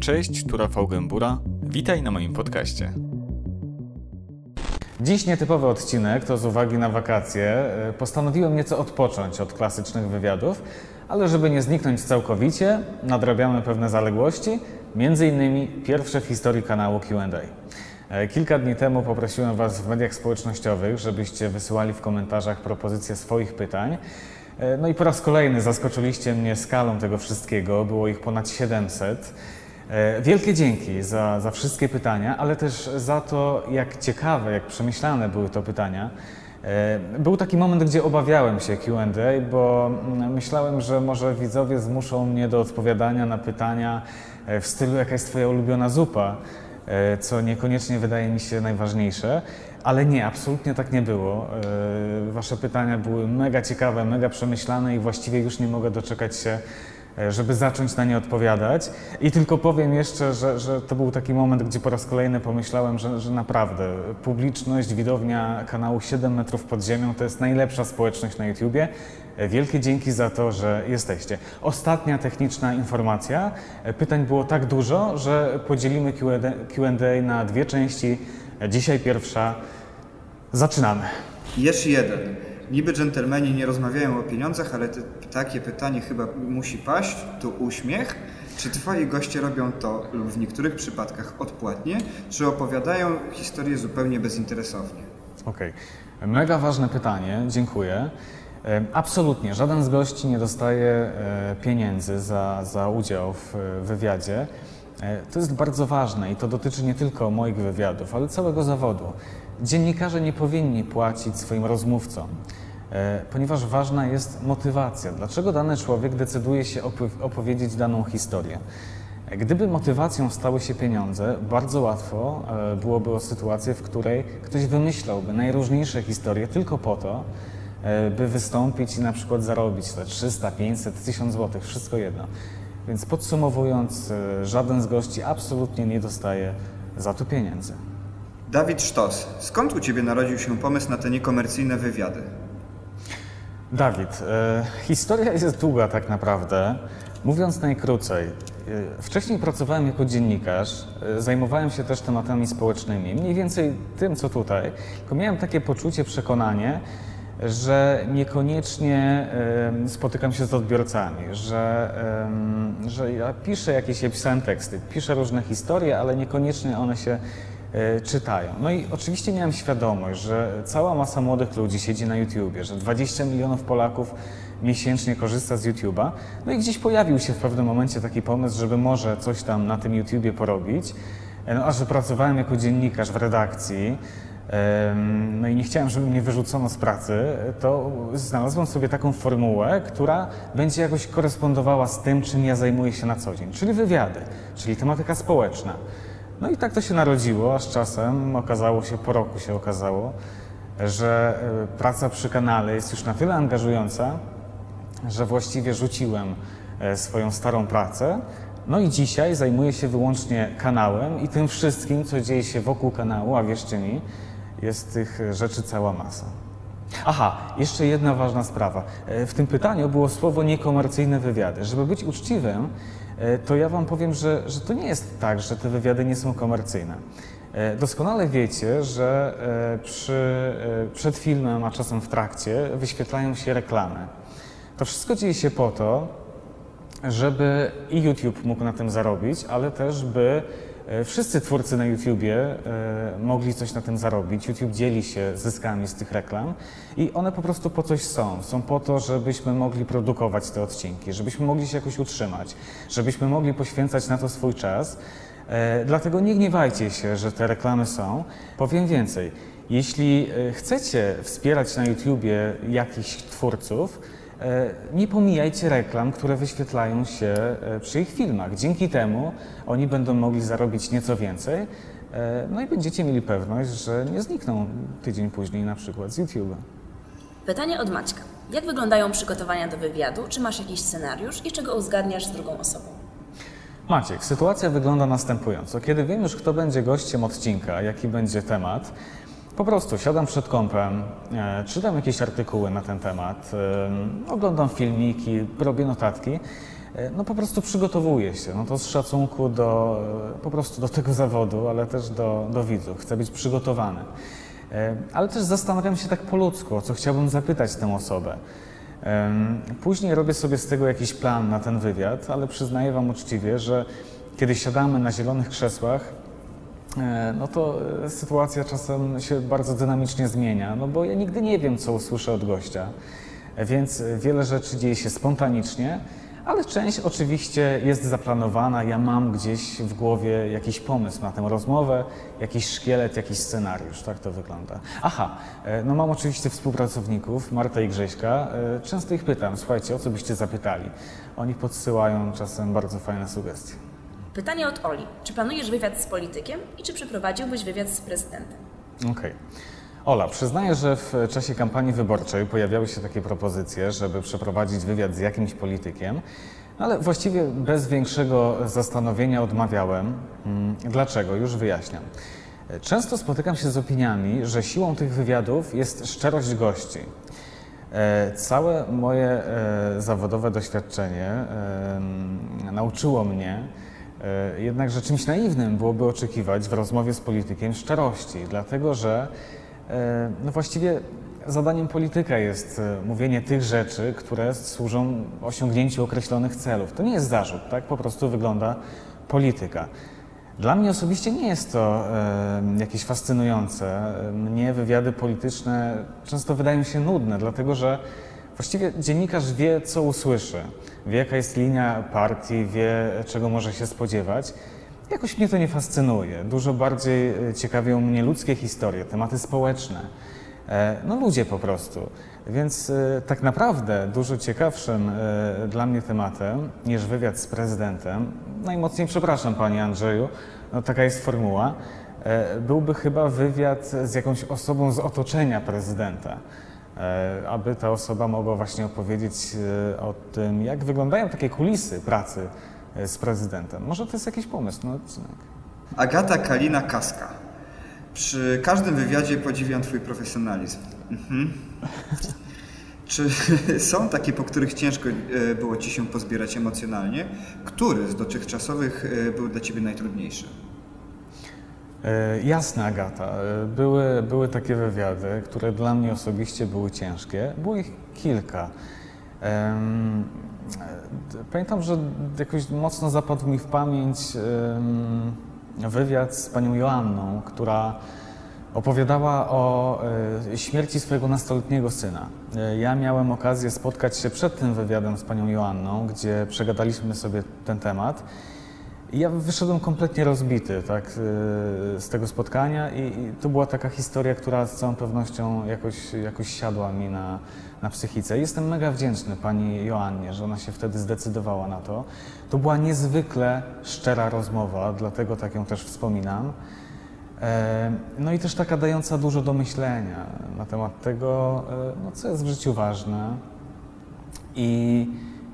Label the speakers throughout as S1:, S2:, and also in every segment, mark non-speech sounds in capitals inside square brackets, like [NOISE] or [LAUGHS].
S1: Cześć, tu Rafał Gębura. Witaj na moim podcaście.
S2: Dziś nietypowy odcinek, to z uwagi na wakacje. E, postanowiłem nieco odpocząć od klasycznych wywiadów, ale żeby nie zniknąć całkowicie, nadrabiamy pewne zaległości, między innymi pierwsze w historii kanału Q&A. E, kilka dni temu poprosiłem Was w mediach społecznościowych, żebyście wysyłali w komentarzach propozycje swoich pytań. E, no i po raz kolejny zaskoczyliście mnie skalą tego wszystkiego, było ich ponad 700. E, wielkie dzięki za, za wszystkie pytania, ale też za to, jak ciekawe, jak przemyślane były to pytania. Był taki moment, gdzie obawiałem się QA, bo mm, myślałem, że może widzowie zmuszą mnie do odpowiadania na pytania w stylu, jaka jest Twoja ulubiona zupa. E, co niekoniecznie wydaje mi się najważniejsze, ale nie, absolutnie tak nie było. E, wasze pytania były mega ciekawe, mega przemyślane i właściwie już nie mogę doczekać się e, żeby zacząć na nie odpowiadać. I tylko powiem jeszcze, że, że to był taki moment, gdzie po raz kolejny pomyślałem, że, że naprawdę publiczność, widownia kanału 7 metrów pod ziemią to jest najlepsza społeczność na YouTubie. Wielkie dzięki za to, że jesteście. Ostatnia techniczna informacja. Pytań było tak dużo, że podzielimy QA na dwie części. Dzisiaj pierwsza. Zaczynamy.
S3: Jeszcze jeden. Niby dżentelmeni nie rozmawiają o pieniądzach, ale te, takie pytanie chyba musi paść. Tu uśmiech. Czy twoi goście robią to lub w niektórych przypadkach odpłatnie, czy opowiadają historię zupełnie bezinteresownie?
S2: Okej. Okay. Mega ważne pytanie. Dziękuję. Absolutnie, żaden z gości nie dostaje e, pieniędzy za, za udział w wywiadzie. E, to jest bardzo ważne i to dotyczy nie tylko moich wywiadów, ale całego zawodu. Dziennikarze nie powinni płacić swoim rozmówcom, e, ponieważ ważna jest motywacja. Dlaczego dany człowiek decyduje się opowiedzieć daną historię? Gdyby motywacją stały się pieniądze, bardzo łatwo byłoby o sytuację, w której ktoś wymyślałby najróżniejsze historie tylko po to, E, by wystąpić i na przykład zarobić te 300, 500, 1000 zł, wszystko jedno. Więc podsumowując, e, żaden z gości absolutnie nie dostaje za to pieniędzy.
S3: Dawid Sztos, skąd u Ciebie narodził się pomysł na te niekomercyjne wywiady?
S2: Dawid, e, historia jest długa tak naprawdę. Mówiąc najkrócej, e, wcześniej pracowałem jako dziennikarz, e, zajmowałem się też tematami społecznymi, mniej więcej tym, co tutaj, tylko miałem takie poczucie, przekonanie, że niekoniecznie spotykam się z odbiorcami, że, że ja piszę jakieś, ja pisałem teksty, piszę różne historie, ale niekoniecznie one się czytają. No i oczywiście miałem świadomość, że cała masa młodych ludzi siedzi na YouTubie, że 20 milionów Polaków miesięcznie korzysta z YouTube'a. No i gdzieś pojawił się w pewnym momencie taki pomysł, żeby może coś tam na tym YouTubie porobić. E, no, a że pracowałem jako dziennikarz w redakcji, no i nie chciałem, żeby mnie wyrzucono z pracy, to znalazłem sobie taką formułę, która będzie jakoś korespondowała z tym, czym ja zajmuję się na co dzień, czyli wywiady, czyli tematyka społeczna. No i tak to się narodziło, a z czasem okazało się, po roku się okazało, że e, praca przy kanale jest już na tyle angażująca, że właściwie rzuciłem e, swoją starą pracę. No i dzisiaj zajmuję się wyłącznie kanałem i tym wszystkim, co dzieje się wokół kanału, a wierzcie mi, jest tych rzeczy cała masa. Aha, jeszcze jedna ważna sprawa. E, w tym pytaniu było słowo niekomercyjne wywiady. Żeby być uczciwym, to ja Wam powiem, że, że to nie jest tak, że te wywiady nie są komercyjne. E, doskonale wiecie, że przy, przed filmem, a czasem w trakcie, wyświetlają się reklamy. To wszystko dzieje się po to, żeby i YouTube mógł na tym zarobić, ale też by E, wszyscy twórcy na YouTubie e, mogli coś na tym zarobić. YouTube dzieli się zyskami z tych reklam i one po prostu po coś są. Są po to, żebyśmy mogli produkować te odcinki, żebyśmy mogli się jakoś utrzymać, żebyśmy mogli poświęcać na to swój czas. E, dlatego nie gniewajcie się, że te reklamy są. Powiem więcej. Jeśli chcecie wspierać na YouTubie jakichś twórców, E, nie pomijajcie reklam, które wyświetlają się e, przy ich filmach. Dzięki temu oni będą mogli zarobić nieco więcej, e, no i będziecie mieli pewność, że nie znikną tydzień później na przykład z YouTube'a.
S4: Pytanie od Maćka. Jak wyglądają przygotowania do wywiadu? Czy masz jakiś scenariusz i czego uzgadniasz z drugą osobą?
S2: Maciek, sytuacja wygląda następująco. Kiedy wiem już, kto będzie gościem odcinka, jaki będzie temat, po prostu siadam przed kąpem, e, czytam jakieś artykuły na ten temat, e, oglądam filmiki, robię notatki. e, no po prostu przygotowuję się. No to z szacunku do, po prostu do tego zawodu, ale też do, do widzów. Chcę być przygotowany. Ale też zastanawiam się tak po ludzku, o co chciałbym zapytać tę osobę. Później robię sobie z tego jakiś plan na ten wywiad, ale przyznaję Wam uczciwie, że kiedy siadamy na zielonych krzesłach, no to e, sytuacja czasem się bardzo dynamicznie zmienia, no bo ja nigdy nie wiem, co usłyszę od gościa, E, więc e, wiele rzeczy dzieje się spontanicznie, ale część oczywiście jest zaplanowana. Ja mam gdzieś w głowie jakiś pomysł na tę rozmowę, jakiś szkielet, jakiś scenariusz. Tak to wygląda. Aha, e, no mam oczywiście współpracowników, Marta i Grześka. E, Często ich pytam, słuchajcie, o co byście zapytali? Oni podsyłają czasem bardzo fajne sugestie.
S4: Pytanie od Oli. Czy planujesz wywiad z politykiem i czy przeprowadziłbyś wywiad z prezydentem?
S2: Okej. Ola, przyznaję, że w czasie kampanii wyborczej pojawiały się takie propozycje, żeby przeprowadzić wywiad z jakimś politykiem, ale właściwie bez większego zastanowienia odmawiałem. Mm, Dlaczego? Już wyjaśniam. Często spotykam się z opiniami, że siłą tych wywiadów jest szczerość gości. E, Całe moje e, zawodowe doświadczenie nauczyło mnie e, jednak, że czymś naiwnym byłoby oczekiwać w rozmowie z politykiem szczerości, dlatego że e, no właściwie zadaniem polityka jest e, mówienie tych rzeczy, które służą osiągnięciu określonych celów. To nie jest zarzut, tak po prostu wygląda polityka. Dla mnie osobiście nie jest to jakieś fascynujące. Mnie wywiady polityczne często wydają się nudne, dlatego że właściwie dziennikarz wie, co usłyszy, wie, jaka jest linia partii, wie, czego może się spodziewać. Jakoś mnie to nie fascynuje. Dużo bardziej e, ciekawią mnie ludzkie historie, tematy społeczne. E, No ludzie po prostu. Więc e, tak naprawdę dużo ciekawszym dla mnie tematem niż wywiad z prezydentem, najmocniej przepraszam Panie Andrzeju, no taka jest formuła, byłby chyba wywiad z jakąś osobą z otoczenia prezydenta. E, Aby ta osoba mogła właśnie opowiedzieć e, o tym, jak wyglądają takie kulisy pracy e, z prezydentem. Może to jest jakiś pomysł na odcinek.
S3: Agata Kalina Kaska. Przy każdym wywiadzie podziwiam Twój profesjonalizm. Mhm. [LAUGHS] Czy [LAUGHS] są takie, po których ciężko było Ci się pozbierać emocjonalnie? Który z dotychczasowych był dla Ciebie najtrudniejszy?
S2: E, Jasne, Agata. E, Były, były takie wywiady, które dla mnie osobiście były ciężkie. Było ich kilka. Pamiętam, że jakoś mocno zapadł mi w pamięć wywiad z panią Joanną, która opowiadała o e, śmierci swojego nastoletniego syna. Ja miałem okazję spotkać się przed tym wywiadem z panią Joanną, gdzie przegadaliśmy sobie ten temat. Ja wyszedłem kompletnie rozbity tak, y, z tego spotkania i, i to była taka historia, która z całą pewnością jakoś, jakoś siadła mi na, na psychice. Jestem mega wdzięczny pani Joannie, że ona się wtedy zdecydowała na to. To była niezwykle szczera rozmowa, dlatego tak ją też wspominam. E, No i też taka dająca dużo do myślenia na temat tego, e, no, co jest w życiu ważne. I,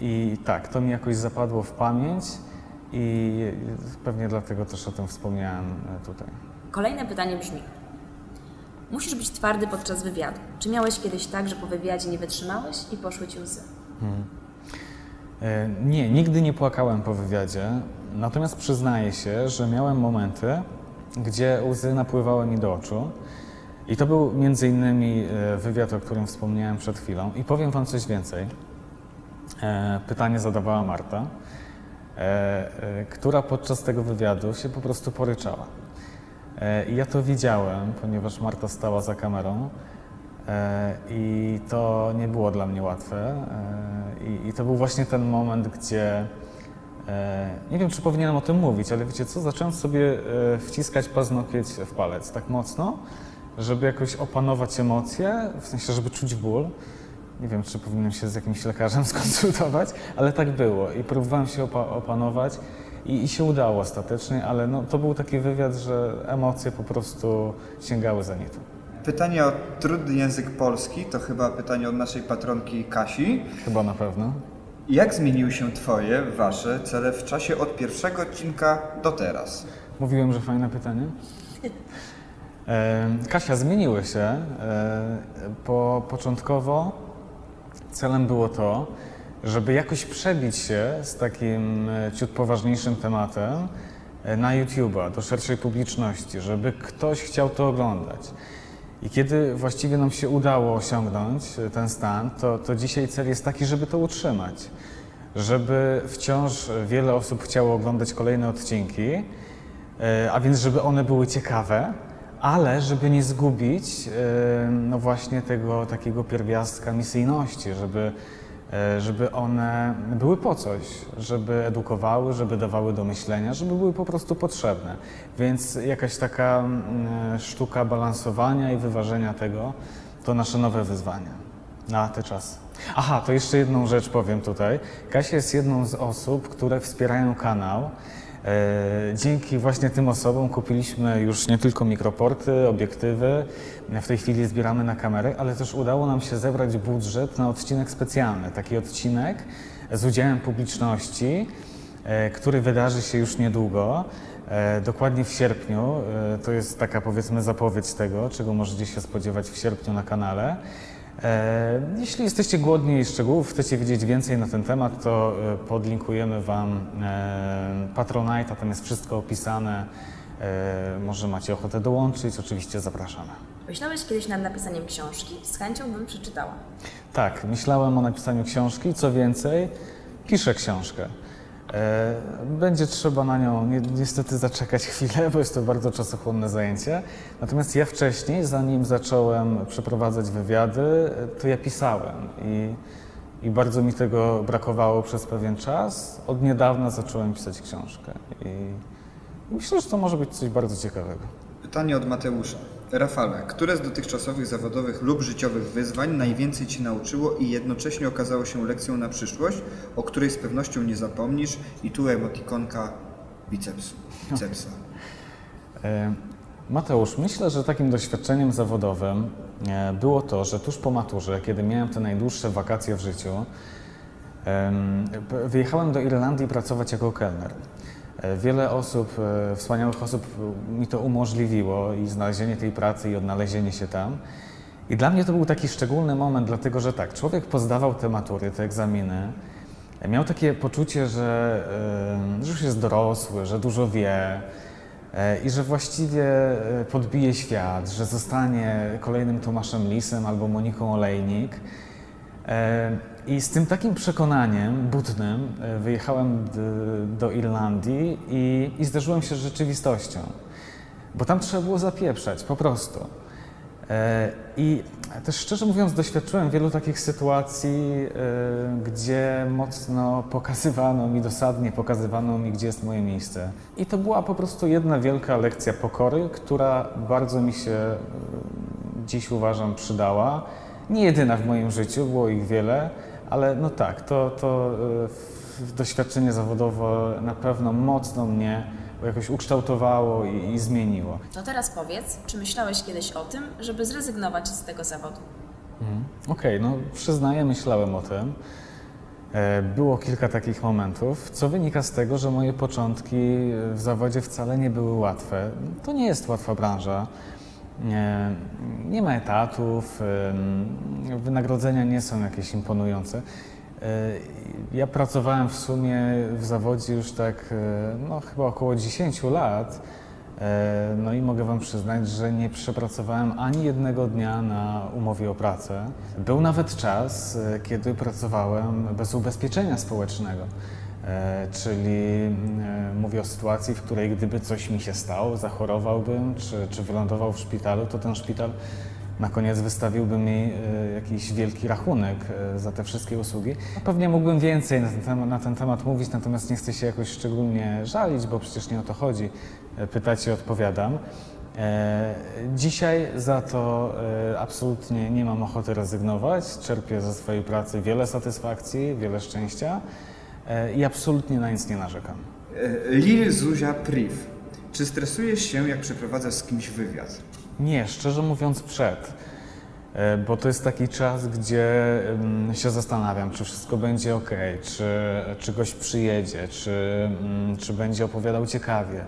S2: I tak, to mi jakoś zapadło w pamięć i pewnie dlatego też o tym wspomniałem e, tutaj.
S4: Kolejne pytanie brzmi. Musisz być twardy podczas wywiadu. Czy miałeś kiedyś tak, że po wywiadzie nie wytrzymałeś i poszły ci łzy?
S2: E, Nie, nigdy nie płakałem po wywiadzie, natomiast przyznaję się, że miałem momenty, gdzie łzy napływały mi do oczu. I to był między innymi e, wywiad, o którym wspomniałem przed chwilą. I powiem Wam coś więcej. Pytanie zadawała Marta, która podczas tego wywiadu się po prostu poryczała. E, I ja to widziałem, ponieważ Marta stała za kamerą e, i to nie było dla mnie łatwe. e, I, to był właśnie ten moment, gdzie e, nie wiem, czy powinienem o tym mówić, ale wiecie co, zacząłem sobie e, wciskać paznokieć w palec tak mocno, żeby jakoś opanować emocje, w sensie, żeby czuć ból. Nie wiem, czy powinienem się z jakimś lekarzem [LAUGHS] skonsultować, ale tak było i próbowałem się opa- opanować i, i się udało ostatecznie, ale no, to był taki wywiad, że emocje po prostu sięgały za nitu.
S3: Pytanie o trudny język polski to chyba pytanie od naszej patronki Kasi.
S2: Chyba na pewno.
S3: Jak zmieniły się Twoje, Wasze cele w czasie od pierwszego odcinka do teraz?
S2: Mówiłem, że fajne pytanie. [LAUGHS] E, Kasia, zmieniły się. E, Po, początkowo celem było to, żeby jakoś przebić się z takim e, ciut poważniejszym tematem e, na YouTube'a, do szerszej publiczności, żeby ktoś chciał to oglądać. I kiedy właściwie nam się udało osiągnąć e, ten stan, to, to dzisiaj cel jest taki, żeby to utrzymać. Żeby wciąż wiele osób chciało oglądać kolejne odcinki, a więc żeby one były ciekawe, ale żeby nie zgubić e, no właśnie tego takiego pierwiastka misyjności, żeby, e, żeby one były po coś, żeby edukowały, żeby dawały do myślenia, żeby były po prostu potrzebne. Więc jakaś taka mm, sztuka balansowania i wyważenia tego to nasze nowe wyzwanie na te czasy. Aha, to jeszcze jedną rzecz powiem tutaj. Kasia jest jedną z osób, które wspierają kanał. E, Dzięki właśnie tym osobom kupiliśmy już nie tylko mikroporty, obiektywy, w tej chwili zbieramy na kamery, ale też udało nam się zebrać budżet na odcinek specjalny. Taki odcinek z udziałem publiczności, e, który wydarzy się już niedługo, e, dokładnie w sierpniu. To jest taka powiedzmy zapowiedź tego, czego możecie się spodziewać w sierpniu na kanale. E, Jeśli jesteście głodni szczegółów, chcecie wiedzieć więcej na ten temat, to e, podlinkujemy Wam e, Patronite, tam jest wszystko opisane. Może macie ochotę dołączyć, oczywiście zapraszamy.
S4: Myślałeś kiedyś nad napisaniem książki? Z chęcią bym przeczytała.
S2: Tak, myślałem o napisaniu książki, co więcej, piszę książkę. E, Będzie trzeba na nią ni- niestety zaczekać chwilę, bo jest to bardzo czasochłonne zajęcie. Natomiast ja wcześniej, zanim zacząłem przeprowadzać wywiady, e, to ja pisałem i, i bardzo mi tego brakowało przez pewien czas. Od niedawna zacząłem pisać książkę i myślę, że to może być coś bardzo ciekawego.
S3: Pytanie od Mateusza. Rafale, które z dotychczasowych zawodowych lub życiowych wyzwań najwięcej Ci nauczyło i jednocześnie okazało się lekcją na przyszłość, o której z pewnością nie zapomnisz i tu emotikonka bicepsu, bicepsa.
S2: E, Mateusz, myślę, że takim doświadczeniem zawodowym e, było to, że tuż po maturze, kiedy miałem te najdłuższe wakacje w życiu, wyjechałem do Irlandii pracować jako kelner. E, Wiele osób, e, wspaniałych osób mi to umożliwiło i znalezienie tej pracy i odnalezienie się tam. I dla mnie to był taki szczególny moment, dlatego że tak, człowiek pozdawał te matury, te egzaminy, miał takie poczucie, że, e, że już jest dorosły, że dużo wie, E, I że właściwie e, podbije świat, że zostanie kolejnym Tomaszem Lisem albo Moniką Olejnik. E, I z tym takim przekonaniem butnym e, wyjechałem do Irlandii i, i zderzyłem się z rzeczywistością. Bo tam trzeba było zapieprzać, po prostu. E, I też szczerze mówiąc, doświadczyłem wielu takich sytuacji, gdzie mocno pokazywano mi, dosadnie pokazywano mi, gdzie jest moje miejsce. I to była po prostu jedna wielka lekcja pokory, która bardzo mi się dziś uważam przydała. Nie jedyna w moim życiu, było ich wiele, ale no tak, to, to e, doświadczenie zawodowe na pewno mocno mnie jakoś ukształtowało i, i zmieniło.
S4: To teraz powiedz, czy myślałeś kiedyś o tym, żeby zrezygnować z tego zawodu?
S2: Okej, no przyznaję, myślałem o tym. E, Było kilka takich momentów, co wynika z tego, że moje początki w zawodzie wcale nie były łatwe. To nie jest łatwa branża. Nie, ma etatów, wynagrodzenia nie są jakieś imponujące. E, Ja pracowałem w sumie w zawodzie już tak, e, no chyba około 10 lat. E, No i mogę Wam przyznać, że nie przepracowałem ani jednego dnia na umowie o pracę. Był nawet czas, kiedy pracowałem bez ubezpieczenia społecznego. E, Czyli e, mówię o sytuacji, w której gdyby coś mi się stało, zachorowałbym czy, czy wylądował w szpitalu, to ten szpital na koniec wystawiłby mi e, jakiś wielki rachunek za te wszystkie usługi. Pewnie mógłbym więcej na ten, temat, na ten temat mówić, natomiast nie chcę się jakoś szczególnie żalić, bo przecież nie o to chodzi. E, Pytacie, odpowiadam. Dzisiaj za to absolutnie nie mam ochoty rezygnować. Czerpię ze swojej pracy wiele satysfakcji, wiele szczęścia i absolutnie na nic nie narzekam.
S3: E, Lil Zuzia Priv. Czy stresujesz się, jak przeprowadzasz z kimś wywiad?
S2: Nie, szczerze mówiąc przed. E, Bo to jest taki czas, gdzie mm, się zastanawiam, czy wszystko będzie ok, czy, czy gość przyjedzie, czy, mm, czy będzie opowiadał ciekawie.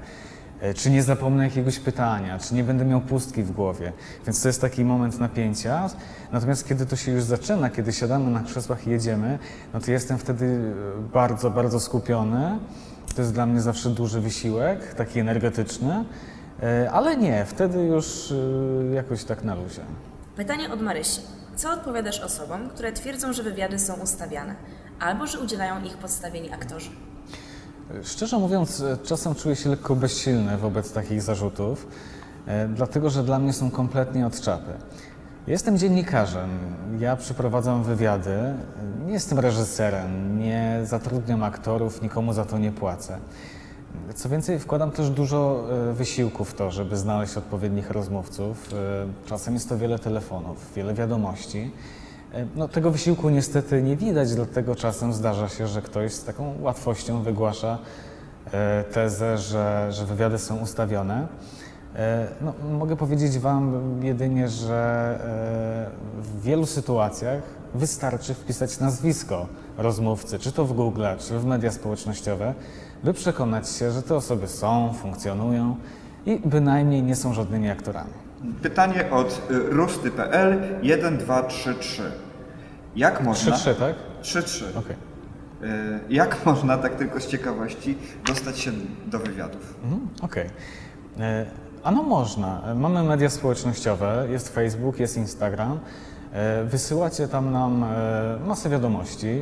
S2: E, Czy nie zapomnę jakiegoś pytania, czy nie będę miał pustki w głowie. Więc to jest taki moment napięcia. Natomiast kiedy to się już zaczyna, kiedy siadamy na krzesłach i jedziemy, no to jestem wtedy e, bardzo, bardzo skupiony. To jest dla mnie zawsze duży wysiłek, taki energetyczny. E, Ale nie, wtedy już jakoś tak na luzie.
S4: Pytanie od Marysi. Co odpowiadasz osobom, które twierdzą, że wywiady są ustawiane, albo że udzielają ich podstawieni aktorzy?
S2: Szczerze mówiąc, e, czasem czuję się lekko bezsilny wobec takich zarzutów, e, dlatego że dla mnie są kompletnie od czapy. Jestem dziennikarzem, ja przeprowadzam wywiady, nie jestem reżyserem, nie zatrudniam aktorów, nikomu za to nie płacę. Co więcej, wkładam też dużo e, wysiłku w to, żeby znaleźć odpowiednich rozmówców. Czasem jest to wiele telefonów, wiele wiadomości. E, No, tego wysiłku niestety nie widać, dlatego czasem zdarza się, że ktoś z taką łatwością wygłasza e, tezę, że, że wywiady są ustawione. E, No, mogę powiedzieć Wam jedynie, że w wielu sytuacjach wystarczy wpisać nazwisko rozmówcy, czy to w Google, czy w media społecznościowe, by przekonać się, że te osoby są, funkcjonują i bynajmniej nie są żadnymi aktorami.
S3: Pytanie od y, rusty.pl 1233. Jak można...
S2: 3-3, tak?
S3: 3-3.
S2: Okej.
S3: Y, Jak można, tak tylko z ciekawości, dostać się do wywiadów?
S2: Mhm, Okej. E, A no można. Mamy media społecznościowe, jest Facebook, jest Instagram. E, Wysyłacie tam nam e, masę wiadomości,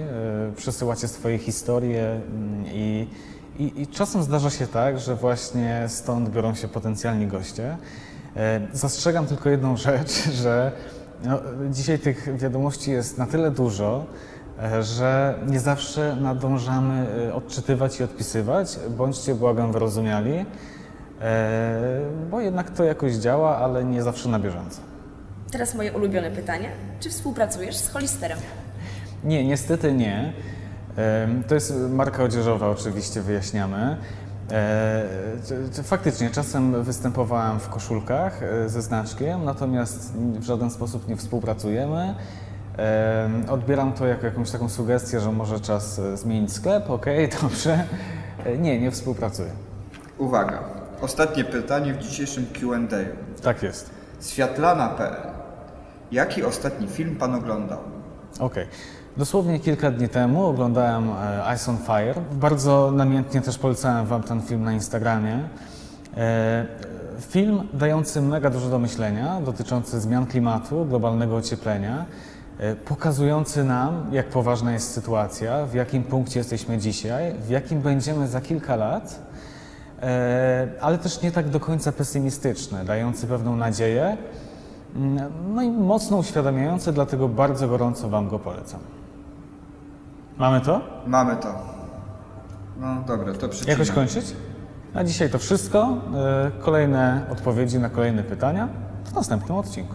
S2: przesyłacie swoje historie mm, i, i, i czasem zdarza się tak, że właśnie stąd biorą się potencjalni goście. E, Zastrzegam tylko jedną rzecz, [LAUGHS] że no, dzisiaj tych wiadomości jest na tyle dużo, e, że nie zawsze nadążamy e, odczytywać i odpisywać. Bądźcie, błagam, wyrozumiali, bo jednak to jakoś działa, ale nie zawsze na bieżąco.
S4: Teraz moje ulubione pytanie. Czy współpracujesz z Holisterem?
S2: Nie, niestety nie. To jest marka odzieżowa, oczywiście wyjaśniamy. E, Faktycznie, czasem występowałem w koszulkach e, ze znaczkiem, natomiast w żaden sposób nie współpracujemy. Em, Odbieram to jako jakąś taką sugestię, że może czas e, zmienić sklep, okej, [LAUGHS] dobrze. E, Nie, nie współpracuję.
S3: Uwaga. Ostatnie pytanie w dzisiejszym Q&A.
S2: Tak jest.
S3: Światlana.pl Jaki ostatni film pan oglądał?
S2: Okej. Dosłownie kilka dni temu oglądałem e, Ice on Fire. Bardzo namiętnie też polecałem Wam ten film na Instagramie. E, Film dający mega dużo do myślenia, dotyczący zmian klimatu, globalnego ocieplenia, e, pokazujący nam, jak poważna jest sytuacja, w jakim punkcie jesteśmy dzisiaj, w jakim będziemy za kilka lat, ale też nie tak do końca pesymistyczny, dający pewną nadzieję, mm, no i mocno uświadamiający, dlatego bardzo gorąco Wam go polecam. Mamy to?
S3: Mamy to. No dobra, to przecinam.
S2: Jakoś kończyć? Na dzisiaj to wszystko. E, Kolejne odpowiedzi na kolejne pytania w następnym odcinku.